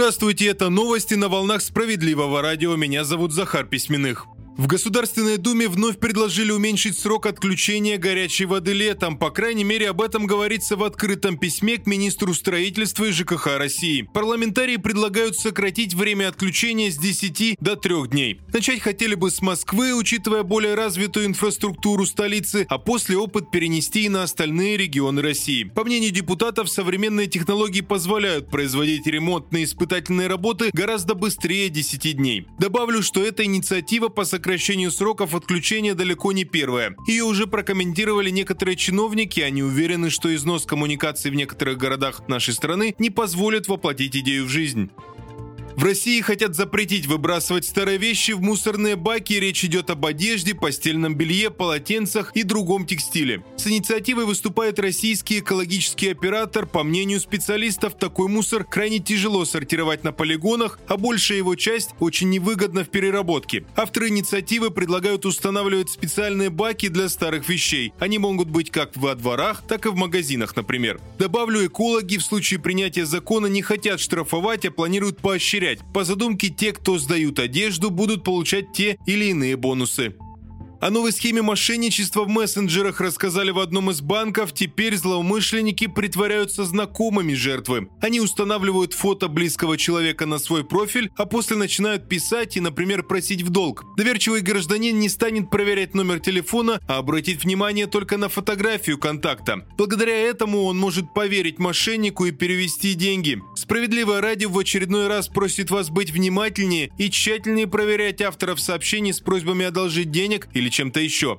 Здравствуйте, это новости на волнах справедливого радио. Меня зовут Захар Письменных. В Государственной Думе вновь предложили уменьшить срок отключения горячей воды летом. По крайней мере, об этом говорится в открытом письме к министру строительства и ЖКХ России. Парламентарии предлагают сократить время отключения с 10 до 3 дней. Начать хотели бы с Москвы, учитывая более развитую инфраструктуру столицы, а после опыт перенести и на остальные регионы России. По мнению депутатов, современные технологии позволяют производить ремонтные испытательные работы гораздо быстрее 10 дней. Добавлю, что эта инициатива по сокращению сокращению сроков отключения далеко не первая. Ее уже прокомментировали некоторые чиновники, они уверены, что износ коммуникаций в некоторых городах нашей страны не позволит воплотить идею в жизнь. В России хотят запретить выбрасывать старые вещи в мусорные баки. Речь идет об одежде, постельном белье, полотенцах и другом текстиле. С инициативой выступает российский экологический оператор. По мнению специалистов, такой мусор крайне тяжело сортировать на полигонах, а большая его часть очень невыгодна в переработке. Авторы инициативы предлагают устанавливать специальные баки для старых вещей. Они могут быть как во дворах, так и в магазинах, например. Добавлю, экологи в случае принятия закона не хотят штрафовать, а планируют поощрять проверять. По задумке, те, кто сдают одежду, будут получать те или иные бонусы. О новой схеме мошенничества в мессенджерах рассказали в одном из банков. Теперь злоумышленники притворяются знакомыми жертвы. Они устанавливают фото близкого человека на свой профиль, а после начинают писать и, например, просить в долг. Доверчивый гражданин не станет проверять номер телефона, а обратить внимание только на фотографию контакта. Благодаря этому он может поверить мошеннику и перевести деньги. Справедливое радио в очередной раз просит вас быть внимательнее и тщательнее проверять авторов сообщений с просьбами одолжить денег или чем-то еще.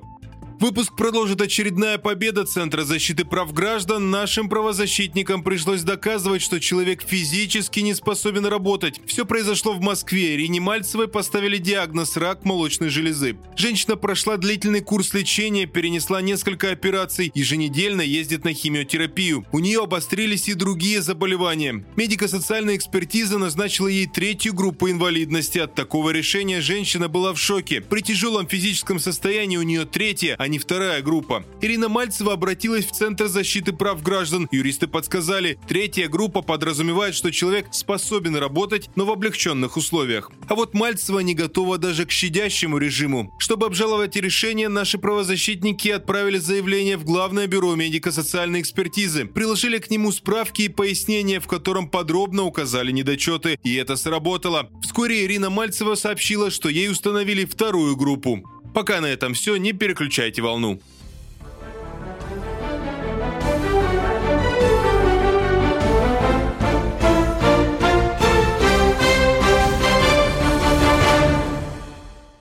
Выпуск продолжит очередная победа Центра защиты прав граждан. Нашим правозащитникам пришлось доказывать, что человек физически не способен работать. Все произошло в Москве. Ирине Мальцевой поставили диагноз рак молочной железы. Женщина прошла длительный курс лечения, перенесла несколько операций, еженедельно ездит на химиотерапию. У нее обострились и другие заболевания. Медико-социальная экспертиза назначила ей третью группу инвалидности. От такого решения женщина была в шоке. При тяжелом физическом состоянии у нее третья, а не вторая группа. Ирина Мальцева обратилась в Центр защиты прав граждан. Юристы подсказали, третья группа подразумевает, что человек способен работать, но в облегченных условиях. А вот Мальцева не готова даже к щадящему режиму. Чтобы обжаловать решение, наши правозащитники отправили заявление в Главное бюро медико-социальной экспертизы. Приложили к нему справки и пояснения, в котором подробно указали недочеты. И это сработало. Вскоре Ирина Мальцева сообщила, что ей установили вторую группу. Пока на этом все, не переключайте волну.